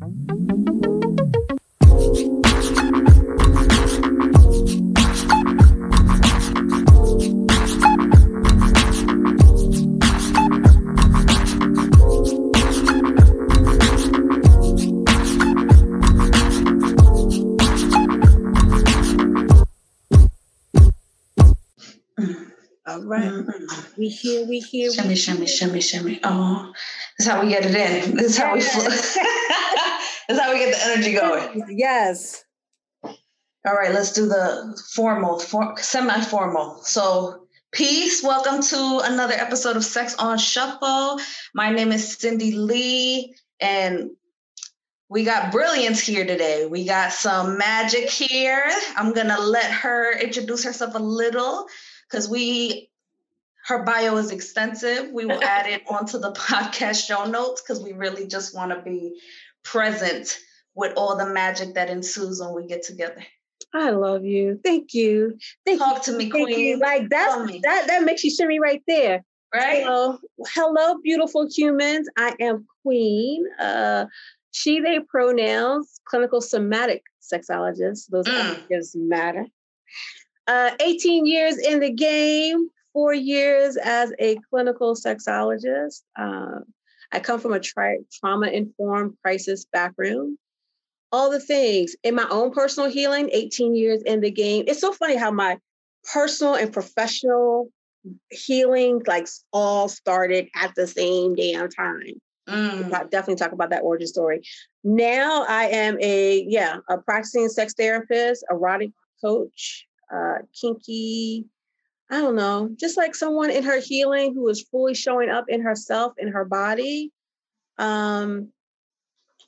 All right. Mm-hmm. We hear, we hear. Shimmy, shimmy, shimmy, shimmy. Oh, that's how we get it in. That's how we. that's how we get the energy going. Yes. All right, let's do the formal, for, semi-formal. So, peace. Welcome to another episode of Sex on Shuffle. My name is Cindy Lee, and we got brilliance here today. We got some magic here. I'm gonna let her introduce herself a little because we her bio is extensive. We will add it onto the podcast show notes because we really just want to be present with all the magic that ensues when we get together. I love you. Thank you. Thank Talk you. to me, Thank queen. you. Like that's that that makes you shimmy right there. Right? So, hello, beautiful humans. I am Queen. Uh, she, they pronouns, clinical somatic sexologist. Those Mm. adjectives matter. Uh, 18 years in the game, four years as a clinical sexologist. Uh, I come from a tri- trauma informed crisis background. All the things in my own personal healing, 18 years in the game. It's so funny how my personal and professional healing like all started at the same damn time. Mm. I'll definitely talk about that origin story. Now I am a yeah a practicing sex therapist, erotic coach, uh, kinky. I don't know, just like someone in her healing who is fully showing up in herself in her body, um,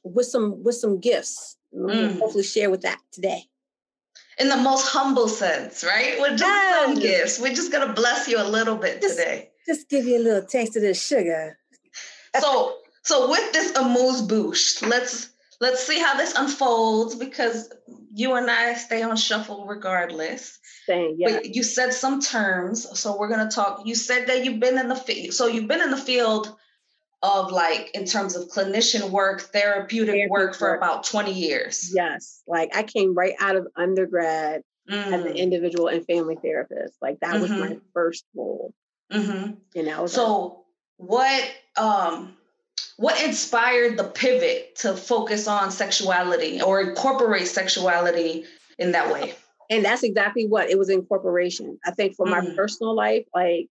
with some with some gifts. We'll Mm. hopefully share with that today. In the most humble sense, right? We're just some gifts. We're just gonna bless you a little bit Just- today. Just give you a little taste of this sugar. so so with this amuse bouche, let's let's see how this unfolds because you and I stay on shuffle regardless. Saying yeah, But you said some terms, so we're gonna talk. You said that you've been in the field, so you've been in the field of like in terms of clinician work, therapeutic Therapeutic work for work. about 20 years. yes. Like I came right out of undergrad as an Mm, individual and family therapist. Like that was my Mhm. first role. mhm. You know, So what um what inspired the pivot to focus on sexuality or incorporate sexuality in that way? And that's exactly what it was incorporation. I think for my Mhm. personal life, like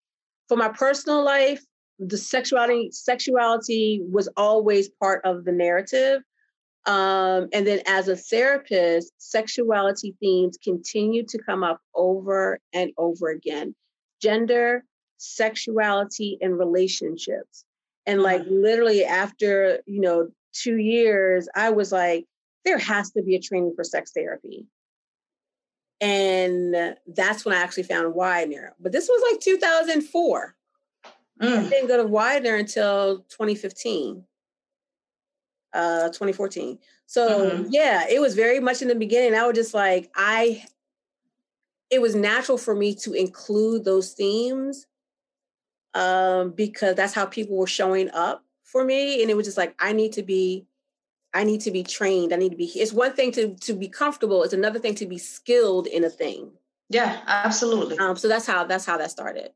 for my personal life, the sexuality sexuality was always part of the narrative. Um, and then as a therapist, sexuality themes continue to come up over and over again. Gender, sexuality, and relationships. And like literally after, you know, two years, I was like, there has to be a training for sex therapy. And that's when I actually found Widener. But this was like 2004. I Mm, didn't go to Widener until 2015, uh, 2014. So Mhm. yeah, it was very much in the beginning. I was just like, I, it was natural for me to include those themes um, because that's how people were showing up for me. And it was just like, I need to be, I need to be trained. I need to be, it's one thing to, to be comfortable. It's another thing to be skilled in a thing. yeah, absolutely. Um, so that's how, that's how that started.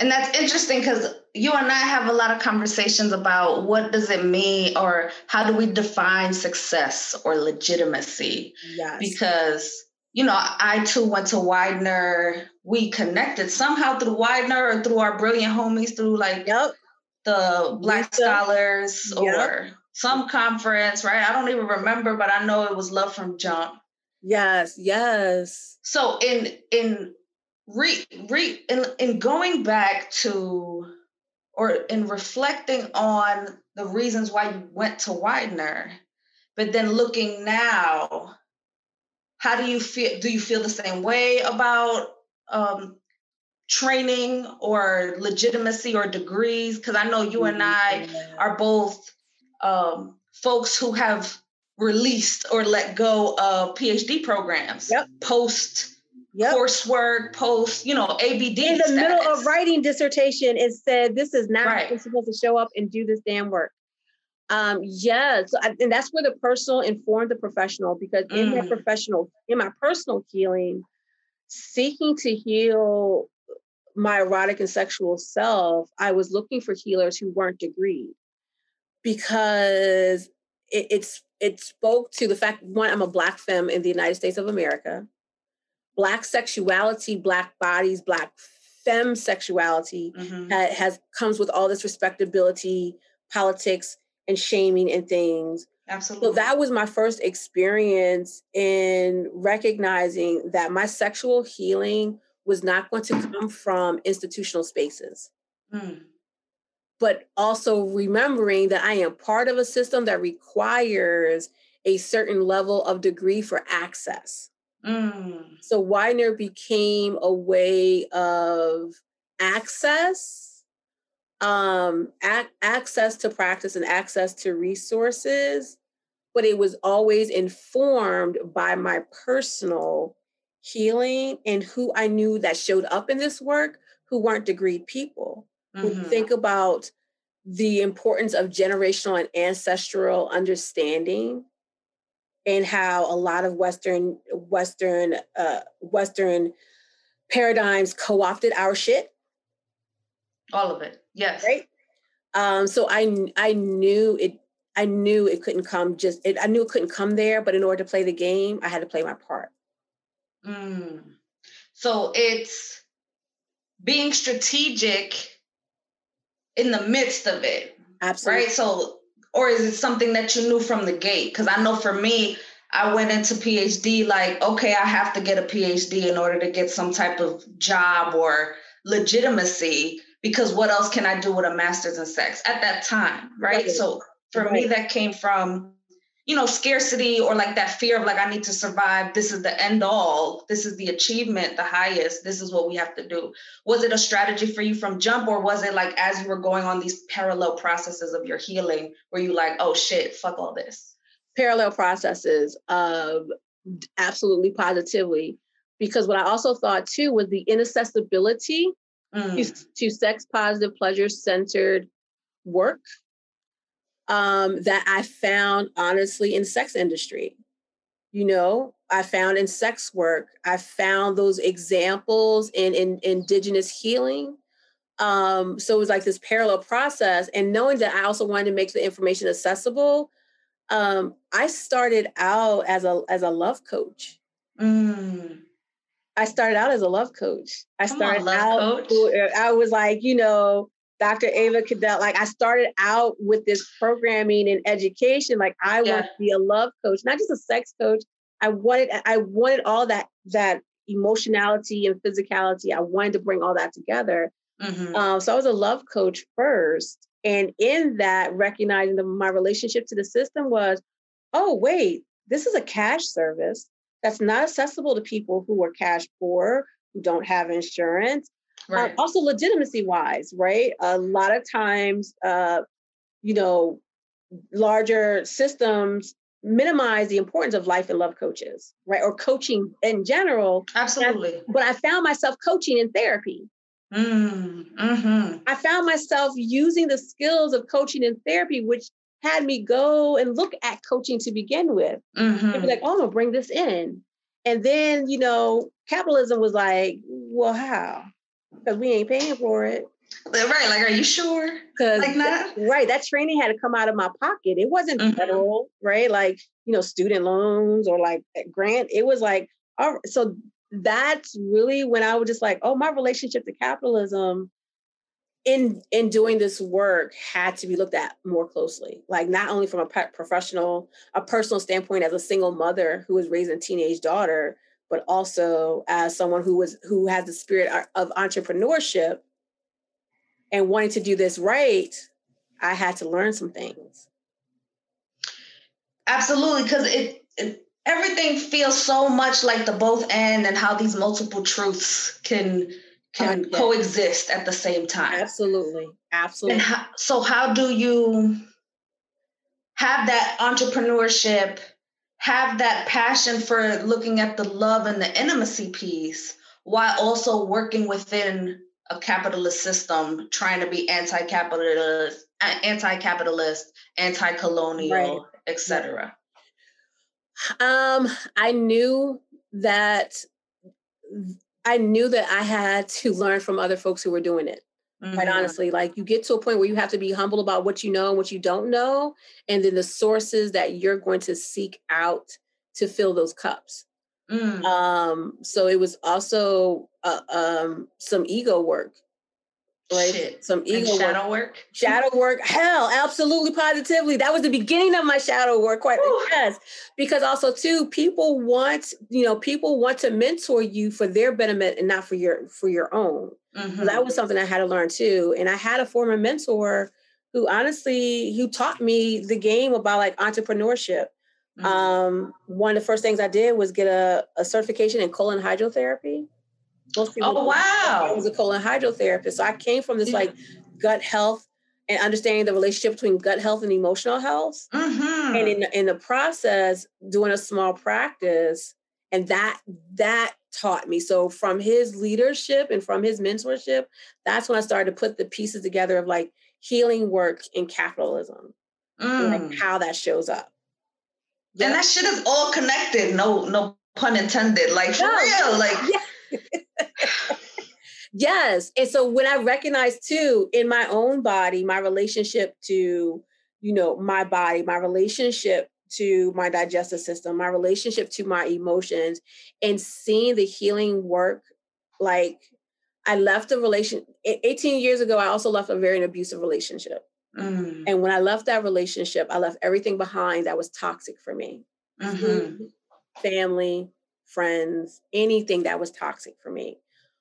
And that's interesting because you and I have a lot of conversations about what does it mean or how do we define success or legitimacy? Yes. Because, you know, I too went to Widener. We connected somehow through Widener or through our brilliant homies through like yep. the Black. Scholars Yep. or some conference, right? I don't even remember, but I know it was Love from Jump. Yes. Yes. So in in re re in, in going back to or in reflecting on the reasons why you went to Widener, but then looking now, how do you feel? Do you feel the same way about um, training or legitimacy or degrees? Because I know you and I are both um, folks who have released or let go of PhD programs Yep. post Yep. coursework, post, you know, ABD. in the middle of writing dissertation, it said this is not Right. supposed to show up and do this damn work. Um, yeah, so I, and that's where the personal informed the professional because in mm. my professional, in my personal healing, seeking to heal my erotic and sexual self, I was looking for healers who weren't degreed because it, it's it spoke to the fact one, I'm a black femme in the United States of America. Black sexuality, black bodies, black femme sexuality mm-hmm. ha, has comes with all this respectability, politics, and shaming and things. Absolutely. So that was my first experience in recognizing that my sexual healing was not going to come from institutional spaces. Mm. But also remembering that I am part of a system that requires a certain level of degree for access. Mm. So Widener became a way of access um, ac- access to practice and access to resources, but it was always informed by my personal healing and who I knew that showed up in this work who weren't degreed people. Mm-hmm. Who think about the importance of generational and ancestral understanding and how a lot of Western Western uh, Western paradigms co-opted our shit. All of it. Yes. Right. Um, so I I knew it. I knew it couldn't come just. It, I knew it couldn't come there, but in order to play the game, I had to play my part. Mm. So it's being strategic in the midst of it. Absolutely. Right. So, or is it something that you knew from the gate? Because I know for me, I went into PhD like, okay, I have to get a PhD in order to get some type of job or legitimacy because what else can I do with a master's in sex at that time, right? right. So for right. me, that came from, you know, scarcity or like that fear of like, I need to survive. This is the end all. This is the achievement, the highest. This is what we have to do. Was it a strategy for you from jump or was it like as you were going on these parallel processes of your healing where you like, oh shit, fuck all this? Parallel processes of absolutely positively. Because what I also thought too was the inaccessibility mm. to, to sex positive, pleasure centered work um, that I found honestly in sex industry. You know, I found in sex work, I found those examples in, in indigenous healing. Um, so it was like this parallel process. And knowing that I also wanted to make the information accessible, um, I started out as a as a love coach. Mm. I started out as a love coach. I Come started on, out. Coach. I was like, you know, Dr. Ava Cadell. Like I started out with this programming and education. Like I yeah. want to be a love coach, not just a sex coach. I wanted, I wanted all that that emotionality and physicality. I wanted to bring all that together. Mm-hmm. Um, so I was a love coach first, and in that, recognizing that my relationship to the system was, oh wait, this is a cash service that's not accessible to people who are cash poor, who don't have insurance. Um, right. also, legitimacy wise, right? A lot of times, uh, you know, larger systems minimize the importance of life and love coaches, right? Or coaching in general. Absolutely. But I found myself coaching in therapy. Mm, mm-hmm. I found myself using the skills of coaching and therapy, which had me go and look at coaching to begin with. Mm-hmm. And be like, oh, I'm gonna bring this in. And then, you know, capitalism was like, well, how? Because we ain't paying for it. Right. Like, are you sure? Because like that, right, that training had to come out of my pocket. It wasn't mm-hmm. federal, right? Like, you know, student loans or like grant. It was like, all right. So that's really when I was just like, oh, my relationship to capitalism in in doing this work had to be looked at more closely like not only from a professional a personal standpoint as a single mother who was raising a teenage daughter but also as someone who was who has the spirit of entrepreneurship and wanting to do this right i had to learn some things absolutely because it, it everything feels so much like the both end and how these multiple truths can can coexist at the same time. Absolutely. Absolutely. And how, so how do you have that entrepreneurship, have that passion for looking at the love and the intimacy piece while also working within a capitalist system, trying to be anti-capitalist, anti-capitalist, anti-colonial, right. etc. Um, I knew that I knew that I had to learn from other folks who were doing it. Mm-hmm. Quite honestly, like you get to a point where you have to be humble about what you know and what you don't know, and then the sources that you're going to seek out to fill those cups. Mm. Um, so it was also uh, um, some ego work right? Shit. Some ego and shadow work. work. Shadow work. Hell, absolutely, positively. That was the beginning of my shadow work. Quite Ooh. yes, because also too, people want you know people want to mentor you for their benefit and not for your for your own. Mm-hmm. that was something I had to learn too. And I had a former mentor who honestly who taught me the game about like entrepreneurship. Mm-hmm. Um, one of the first things I did was get a, a certification in colon hydrotherapy. Most people oh wow! I was a colon hydrotherapist, so I came from this like gut health and understanding the relationship between gut health and emotional health. Mm-hmm. And in in the process, doing a small practice, and that that taught me. So from his leadership and from his mentorship, that's when I started to put the pieces together of like healing work in capitalism, mm. like how that shows up. Yep. And that shit is all connected. No, no pun intended. Like for real. Like yeah. yes. And so when I recognize too in my own body, my relationship to, you know, my body, my relationship to my digestive system, my relationship to my emotions, and seeing the healing work, like I left a relation 18 years ago, I also left a very abusive relationship. Mm. And when I left that relationship, I left everything behind that was toxic for me. Mm-hmm. Family, friends, anything that was toxic for me.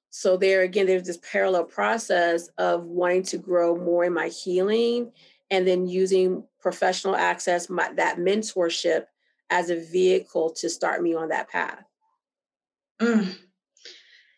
So there again, there's this parallel process of wanting to grow more in my healing and then using professional access, my, that mentorship as a vehicle to start me on that path. Mm.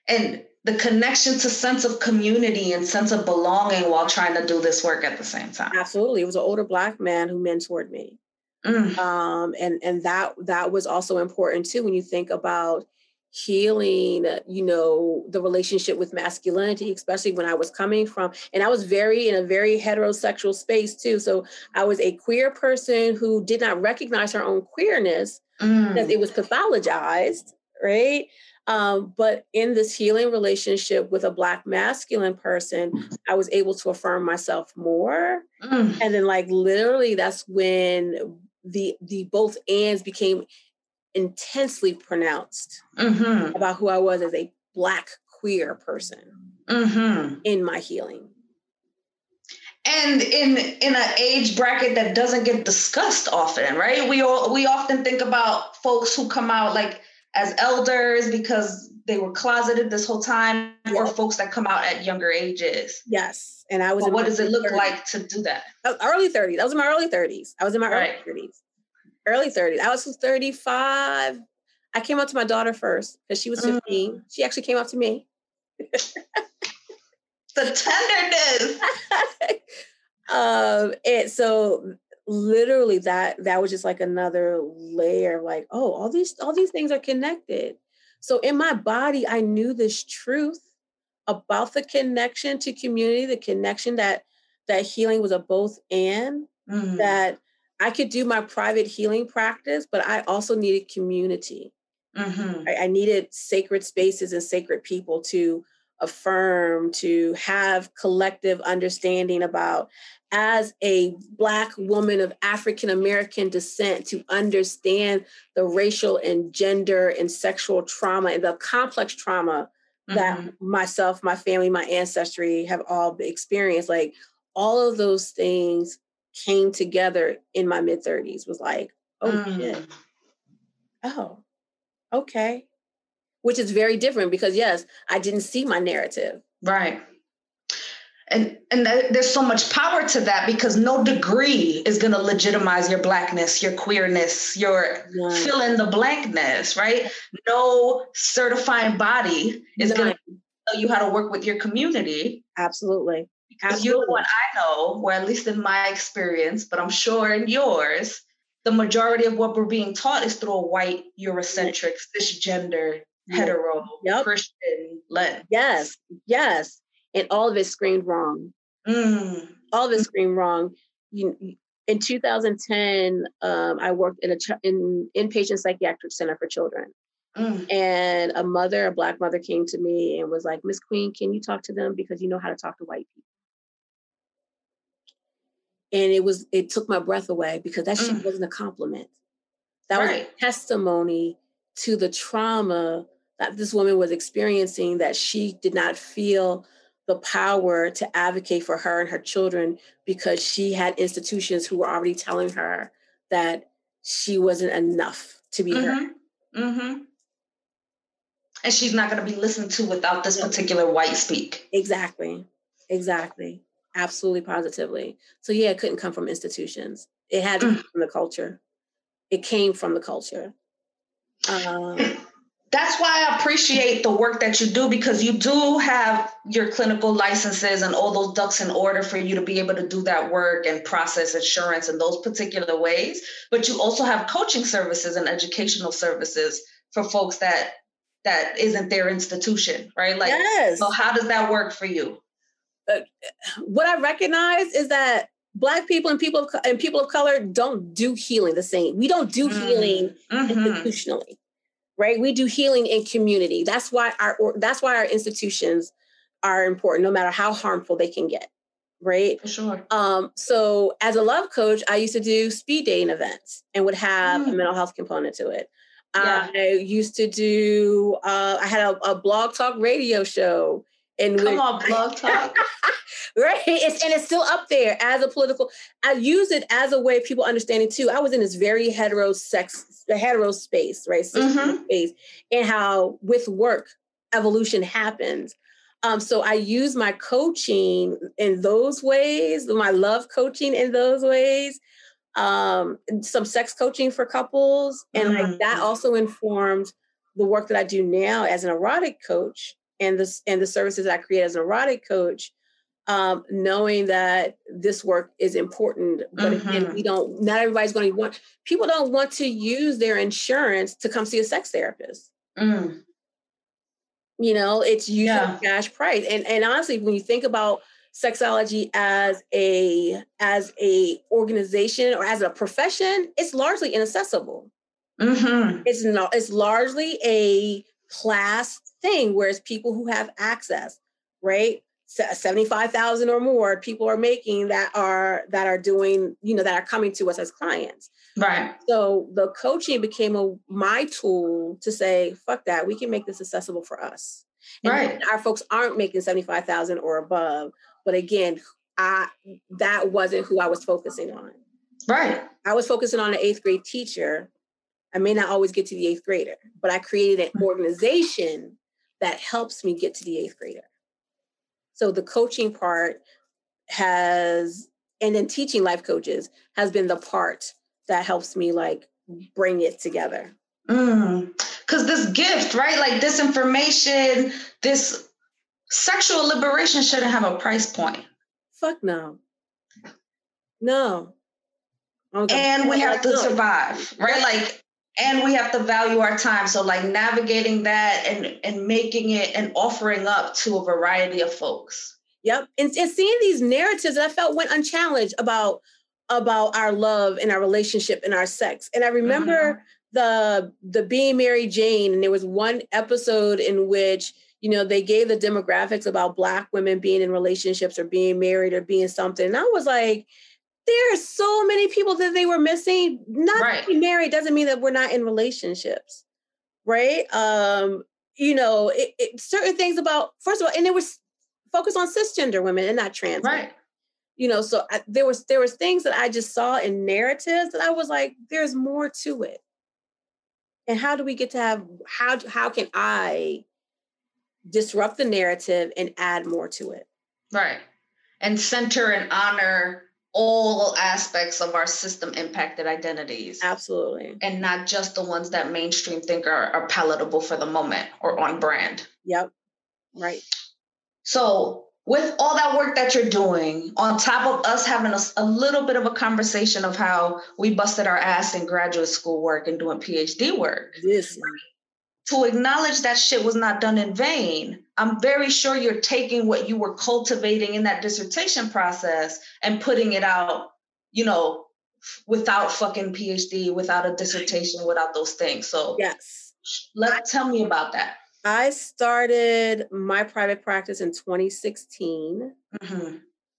And the connection to sense of community and sense of belonging while trying to do this work at the same time. Absolutely. It was an older black man who mentored me. Mm. Um, and and that that was also important too when you think about healing you know the relationship with masculinity especially when i was coming from and i was very in a very heterosexual space too so i was a queer person who did not recognize her own queerness mm. because it was pathologized right um, but in this healing relationship with a black masculine person i was able to affirm myself more mm. and then like literally that's when the the both ands became intensely pronounced mm-hmm. about who I was as a black queer person mm-hmm. in my healing. And in in an age bracket that doesn't get discussed often, right? We all we often think about folks who come out like as elders because they were closeted this whole time, yep. or folks that come out at younger ages. Yes, and I was. what does it look 30s. like to do that? Early 30s. I was in my early 30s. I was in my right. early 30s early 30s. I was 35. I came up to my daughter first because she was 15. Mm. She actually came up to me. the tenderness. um, and so literally that that was just like another layer like, oh, all these all these things are connected. So in my body, I knew this truth about the connection to community, the connection that that healing was a both and mm. that I could do my private healing practice, but I also needed community. Mm-hmm. I, I needed sacred spaces and sacred people to affirm, to have collective understanding about as a Black woman of African American descent to understand the racial and gender and sexual trauma and the complex trauma mm-hmm. that myself, my family, my ancestry have all experienced. Like all of those things came together in my mid 30s was like, oh mm. shit. Oh, okay. Which is very different because yes, I didn't see my narrative. Right. And and there's so much power to that because no degree is going to legitimize your blackness, your queerness, your right. fill in the blankness, right? No certifying body is going to tell you how to work with your community. Absolutely. Because you know what I know, or at least in my experience, but I'm sure in yours, the majority of what we're being taught is through a white, Eurocentric, cisgender, hetero, yep. Christian lens. Yes, yes. And all of it screamed wrong. Mm. all of it screamed wrong. You, in 2010, um, I worked in a ch- in inpatient psychiatric center for children. Mm. And a mother, a black mother, came to me and was like, Miss Queen, can you talk to them because you know how to talk to white people? And it was it took my breath away because that mm. shit wasn't a compliment. That right. was a testimony to the trauma that this woman was experiencing that she did not feel the power to advocate for her and her children because she had institutions who were already telling her that she wasn't enough to be mm-hmm. heard. Mm-hmm. And she's not going to be listened to without this particular white speak. Exactly. Exactly. Absolutely positively. So, yeah, it couldn't come from institutions. It had to mm. come from the culture. It came from the culture. Um, that's why I appreciate the work that you do because you do have your clinical licenses and all those ducks in order for you to be able to do that work and process insurance in those particular ways. But you also have coaching services and educational services for folks that that isn't their institution, right? Like, yes. so how does that work for you? What I recognize is that Black people and people of, and people of color don't do healing the same. We don't do mm-hmm. healing mm-hmm. institutionally right? We do healing in community. That's why our that's why our institutions are important, no matter how harmful they can get, right? For sure. Um, so as a love coach, I used to do speed dating events and would have mm. a mental health component to it. Yeah. I used to do. Uh, I had a, a blog talk radio show and come on, blog talk. right? It's, and it's still up there as a political. I use it as a way of people understanding too. I was in this very hetero sex, hetero space, right? Mm-hmm. Space, and how with work evolution happens. Um, so I use my coaching in those ways, my love coaching in those ways, um, some sex coaching for couples, and mm-hmm. like that mm-hmm. also informed the work that I do now as an erotic coach and the and the services I create as an erotic coach um, knowing that this work is important. But mm-hmm. again, we don't, not everybody's going to want, people don't want to use their insurance to come see a sex therapist. Mm. You know, it's usually yeah. cash price. And, and honestly, when you think about sexology as a as a organization or as a profession, it's largely inaccessible. Mm-hmm. It's not. It's largely a class thing, whereas people who have access, right? 75,000 or more people are making that are that are doing, you know, that are coming to us as clients. Right. So the coaching became a my tool to say, fuck that, we can make this accessible for us. And right. Our folks aren't making 75,000 or above, but again, I that wasn't who I was focusing on. Right. I was focusing on an 8th grade teacher. I may not always get to the 8th grader, but I created an organization that helps me get to the 8th grader. So the coaching part has, and then teaching life coaches has been the part that helps me like bring it together. Mm. Cause this gift, right? Like this information, this sexual liberation shouldn't have a price point. Fuck no. No. And we have to survive, right? Like and we have to value our time. So like navigating that and and making it and offering up to a variety of folks. Yep. And, and seeing these narratives that i felt went unchallenged about about our love and our relationship and our sex. And i remember mm-hmm. the the being mary jane and there was one episode in which you know they gave the demographics about black women being in relationships or being married or being something. And i was like there are so many people that they were missing. Not right. being married doesn't mean that we're not in relationships, right? Um, you know, it, it, certain things about first of all, and it was focused on cisgender women and not trans. Right. Women. You know, so I, there was there was things that I just saw in narratives that I was like, there's more to it. And how do we get to have how how can I disrupt the narrative and add more to it? Right. And center and honor all aspects of our system impacted identities. Absolutely. And not just the ones that mainstream think are, are palatable for the moment or on brand. Yep. Right. So, with all that work that you're doing, on top of us having a, a, little bit of a conversation of how we busted our ass in graduate school work and doing PhD work, yes. to acknowledge that shit was not done in vain, I'm very sure you're taking what you were cultivating in that dissertation process and putting it out, you know, without fucking PhD, without a dissertation, without those things. So yes, let tell me about that. I started my private practice in 2016. Mm-hmm.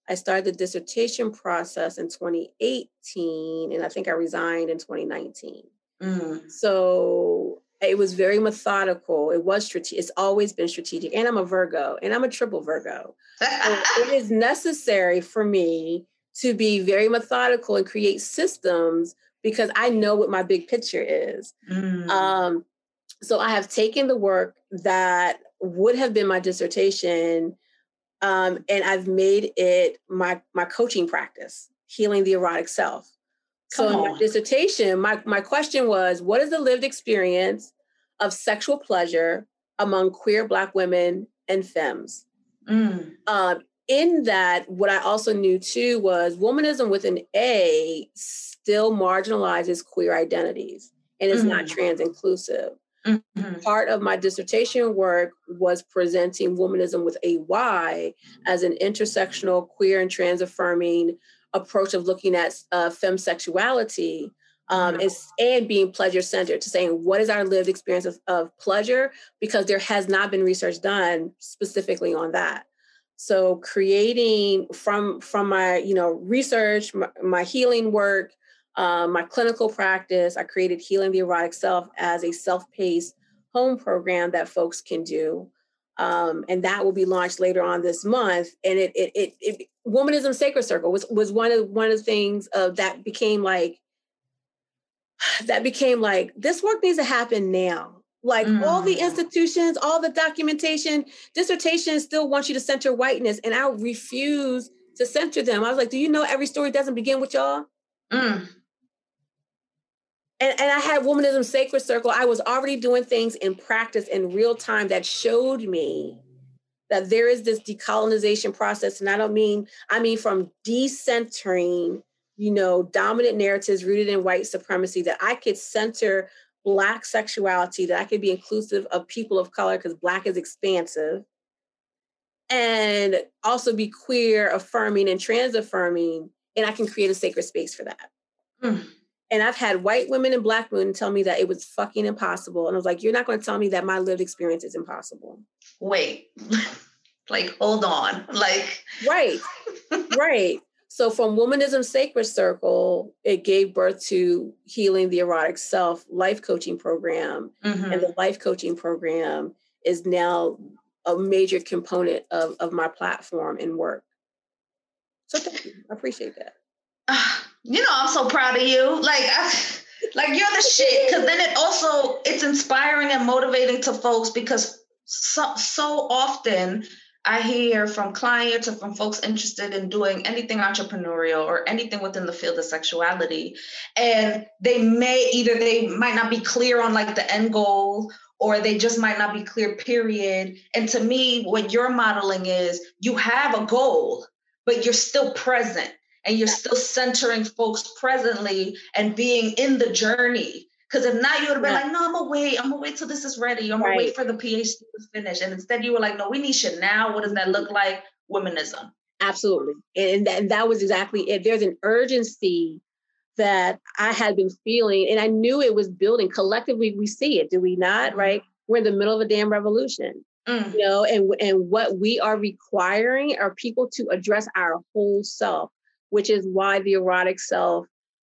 I started the dissertation process in 2018, and I think I resigned in 2019. Mm. So it was very methodical. It was strategic. It's always been strategic. And I'm a Virgo, and I'm a triple Virgo. so it is necessary for me to be very methodical and create systems because I know what my big picture is. Mm. Um, so I have taken the work that would have been my dissertation um, and I've made it my my coaching practice, healing the erotic self. Come so in my dissertation, my, my question was, what is the lived experience of sexual pleasure among queer Black women and femmes? Mm. Um, in that, what I also knew too was womanism with an A still marginalizes queer identities and is mm. not trans inclusive. Mm-hmm. Part of my dissertation work was presenting womynism with a Y as an intersectional, queer, and trans affirming approach of looking at uh, fem sexuality um, mm-hmm. and being pleasure centered to saying what is our lived experience of, of, pleasure because there has not been research done specifically on that so creating from from my you know research my, my healing work um, my clinical practice, I created Healing the Erotic Self as a self paced home program that folks can do. Um, and that will be launched later on this month. And it, it, it, it Womynism Sacred Circle was, was one of one of the things of that became like, that became like, this work needs to happen now. Like mm. all the mm. institutions, all the documentation, dissertations still want you to center whiteness. And I refuse to center them. I was like, do you know every story doesn't begin with y'all? Mm and, and I had Womynism Sacred Circle. I was already doing things in practice in real time that showed me that there is this decolonization process. And I don't mean, I mean from decentering, you know, dominant narratives rooted in white supremacy, that I could center Black sexuality, that I could be inclusive of people of color, because Black is expansive, and also be queer affirming and trans affirming. And I can create a sacred space for that. Mm. And I've had white women and black women tell me that it was fucking impossible. And I was like, you're not going to tell me that my lived experience is impossible. Wait, like, hold on. Like, right, right. So from Womynism Sacred Circle, it gave birth to Healing the Erotic Self life coaching program. Mm-hmm. And the life coaching program is now a major component of, of my platform and work. So thank you. I appreciate that. you know, I'm so proud of you. Like, I, like you're the shit. Because then it also it's inspiring and motivating to folks because so so often I hear from clients or from folks interested in doing anything entrepreneurial or anything within the field of sexuality, and they may either they might not be clear on like the end goal or they just might not be clear period and to me what you're modeling is you have a goal but you're still present and you're still centering folks presently and being in the journey. Because if not, you would have been yeah. like, no, I'm gonna wait. I'm gonna wait till this is ready. I'm gonna wait for the PhD to finish. And instead, you were like, no, we need shit now. What does that look like? Womynism. Absolutely. And that, that was exactly it. There's an urgency that I had been feeling, and I knew it was building. Collectively, we see it, do we not? Mm-hmm. Right? We're in the middle of a damn revolution. Mm. You know, and and what we are requiring are people to address our whole self which is why the erotic self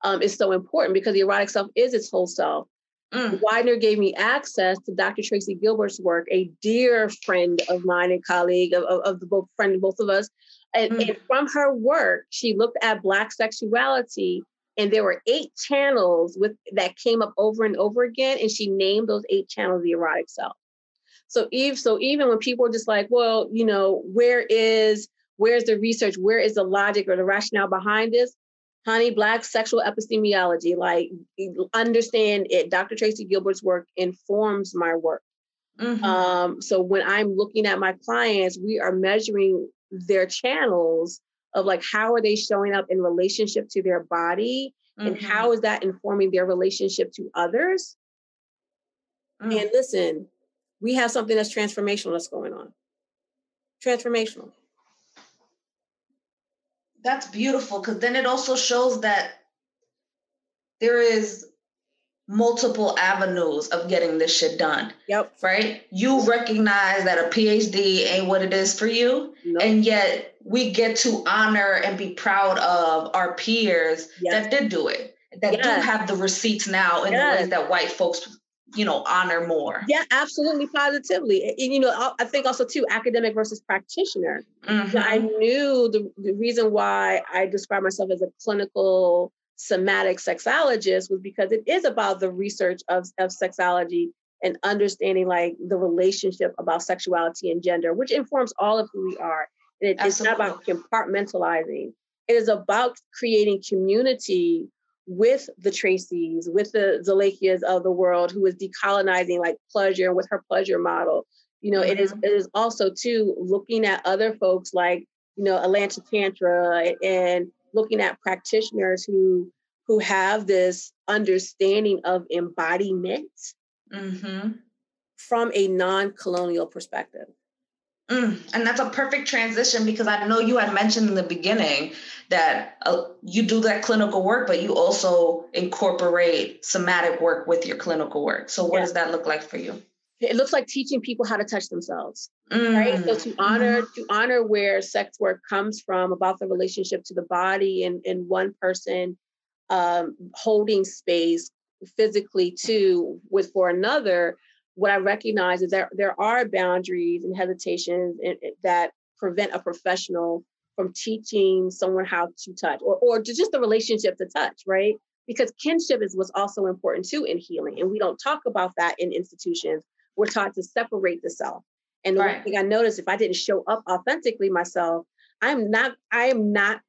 um, is so important because the erotic self is its whole self. Mm. Widener gave me access to Dr. Tracy Gilbert's work, a dear friend of mine and colleague of, of, of the both friend of both of us. And, mm. and from her work, she looked at Black sexuality and there were eight channels with that came up over and over again and she named those eight channels the erotic self so even so even when people are just like well you know where is Where's the research? Where is the logic or the rationale behind this? Honey, Black sexual epistemology, like understand it. Dr. Tracy Gilbert's work informs my work. Mm-hmm. Um, so when I'm looking at my clients, we are measuring their channels of like how are they showing up in relationship to their body mm-hmm. and how is that informing their relationship to others Mm. And listen, we have something that's transformational that's going on. Transformational. That's beautiful because then it also shows that there is multiple avenues of getting this shit done. Yep. Right? You recognize that a PhD ain't what it is for you. Nope. And yet we get to honor and be proud of our peers yes. that did do it, that yes. do have the receipts now in yes. the ways that white folks you know honor more yeah absolutely positively and you know i think also too academic versus practitioner mm-hmm. i knew the, the reason why i describe myself as a clinical somatic sexologist was because it is about the research of, of sexology and understanding like the relationship about sexuality and gender, which informs all of who we are. And it, it's not about compartmentalizing. It is about creating community with the Tracy's, with the Zalakias of the world who is decolonizing like pleasure with her pleasure model. You know, mm-hmm. it is mm-hmm. it is also too looking at other folks like, you know, Atlanta Tantra and looking at practitioners who who have this understanding of embodiment mm-hmm. from a non-colonial perspective. Mm, and that's a perfect transition because I know you had mentioned in the beginning that uh, you do that clinical work, but you also incorporate somatic work with your clinical work. So, what yeah. does that look like for you? it looks like teaching people how to touch themselves mm. right so to honor mm-hmm. to honor where sex work comes from about the relationship to the body and and one person um, holding space physically to with for another what i recognize is that there are boundaries and hesitations in, in, that prevent a professional from teaching someone how to touch or, or just the relationship to touch right because kinship is what's also important too in healing and we don't talk about that in institutions we're taught to separate the self. And the right. one thing I noticed, if I didn't show up authentically myself, I'm not, I am not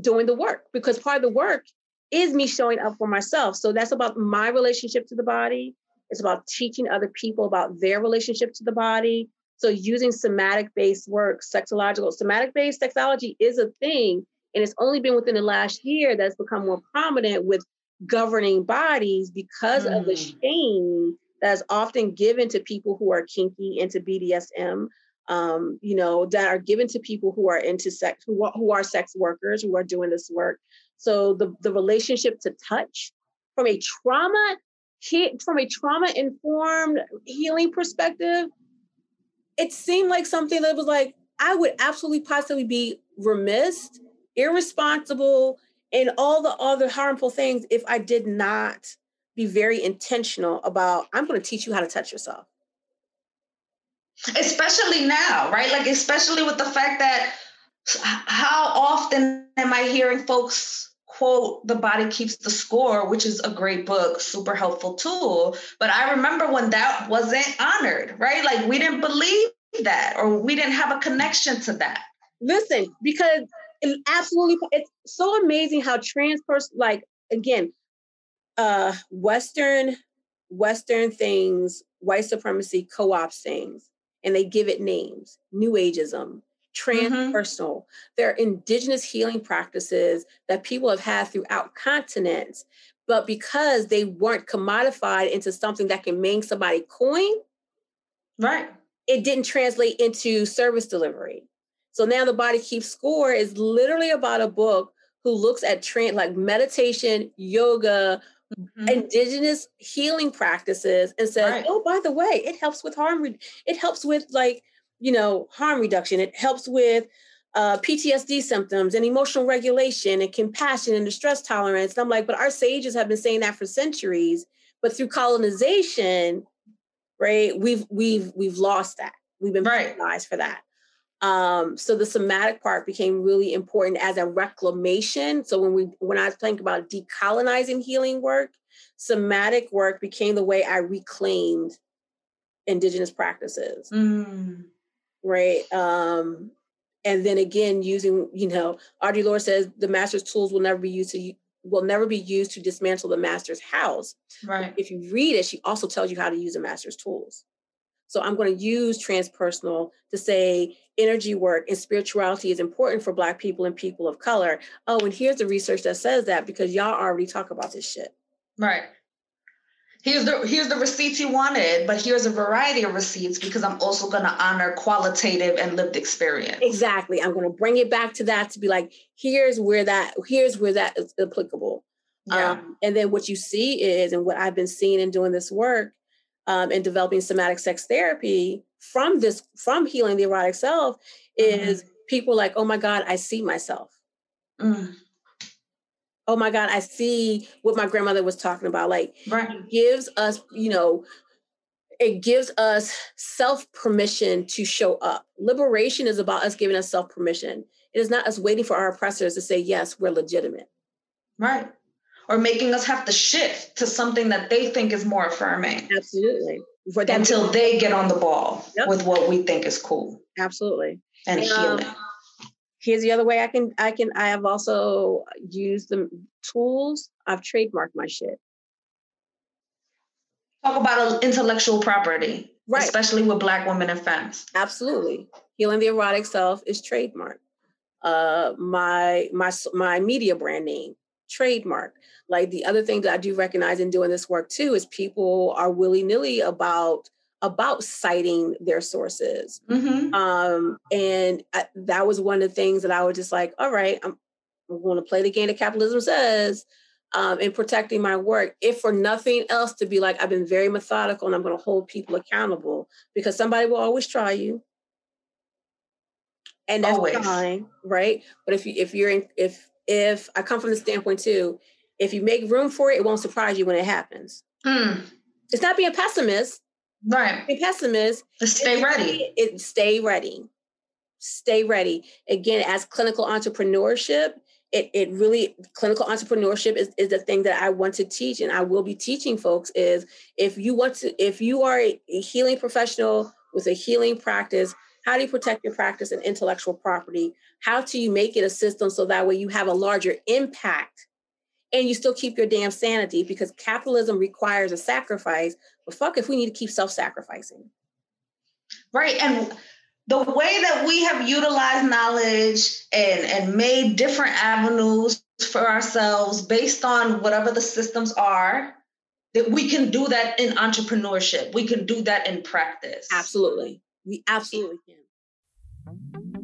doing the work because part of the work is me showing up for myself. So that's about my relationship to the body. It's about teaching other people about their relationship to the body. So using somatic based work, sexological, somatic based sexology is a thing. And it's only been within the last year that's become more prominent with governing bodies because mm. of the mm. shame that is often given to people who are kinky into BDSM, um, you know, that are given to people who are into sex, who are, who are sex workers, who are doing this work. So the, the relationship to touch from a trauma, from a trauma informed healing perspective, it seemed like something that was like, I would absolutely possibly be remiss, irresponsible, and all the other harmful things if I did not be very intentional about i'm going to teach you how to touch yourself. Especially now right? Like especially with the fact that how often am i hearing folks quote the body keeps the score which is a great book super helpful tool. But i remember when that wasn't honored right? Like we didn't believe that or we didn't have a connection to that. Listen because it absolutely it's so amazing how trans person like again uh, Western Western things, white supremacy co-ops things, and they give it names: New Ageism, transpersonal. Mm-hmm. They're indigenous healing practices that people have had throughout continents, but because they weren't commodified into something that can make somebody coin, right? It didn't translate into service delivery. So now the body keeps score is literally about a book who looks at train like meditation, yoga, mm-hmm. indigenous healing practices and says, right. oh, by the way, it helps with harm. Re- it helps with like, you know, harm reduction. It helps with uh, PTSD symptoms and emotional regulation and compassion and distress tolerance. And I'm like, but our sages have been saying that for centuries. But through colonization, right, we've we've we've lost that. We've been right. penalized for that. Um, so the somatic part became really important as a reclamation. So when we when I think about decolonizing healing work, somatic work became the way I reclaimed indigenous practices. Mm. Right. Um, and then again, using, you know, Audre Lorde says the master's tools will never be used to will never be used to dismantle the master's house. Right. If you read it, she also tells you how to use the master's tools. So I'm going to use transpersonal to say energy work and spirituality is important for Black people and people of color. Oh, and here's the research that says that because y'all already talk about this shit. Right. Here's the here's the receipts you wanted, but here's a variety of receipts because I'm also going to honor qualitative and lived experience. Exactly. I'm going to bring it back to that to be like, here's where that here's where that is applicable. Yeah. Um, and then what you see is, and what I've been seeing and doing this work um, and developing somatic sex therapy from this from healing the erotic self is mm-hmm. people like, oh my God, I see myself. Mm oh my God, I see what my grandmother was talking about. Like, right. it gives us, you know, it gives us self permission to show up. Liberation is about us giving us self permission. It is not us waiting for our oppressors to say, yes, we're legitimate. Right. Or making us have to shift to something that they think is more affirming. Absolutely. Until they get on the ball yep. with what we think is cool. Absolutely. And um, healing here's the other way I can I can I have also used the tools. I've trademarked my shit. Talk about intellectual property, right? Especially with Black women and femmes. Absolutely, healing the erotic self is trademark. Uh, my my my media brand name trademark. Like the other thing that I do recognize in doing this work too is people are willy nilly about about citing their sources. Mm-hmm. Um, and I, that was one of the things that I was just like, all right, I'm, I'm going to play the game that capitalism says um, in protecting my work. If for nothing else, to be like, I've been very methodical and I'm going to hold people accountable because somebody will always try you. And that's always. fine, right? But if you if you're in if if I come from the standpoint too, if you make room for it, it won't surprise you when it happens. Mm. It's not being pessimist. Right. Be pessimist. Just stay ready. It, stay ready. Stay ready. Again, as clinical entrepreneurship, it, it really clinical entrepreneurship is, is the thing that I want to teach and I will be teaching folks is if you want to if you are a healing professional with a healing practice, how do you protect your practice and intellectual property? How do you make it a system so that way you have a larger impact and you still keep your damn sanity because capitalism requires a sacrifice. But fuck if we need to keep self sacrificing. Right. And the way that we have utilized knowledge and, and made different avenues for ourselves based on whatever the systems are, that we can do that in entrepreneurship. We can do that in practice. Absolutely. We absolutely can.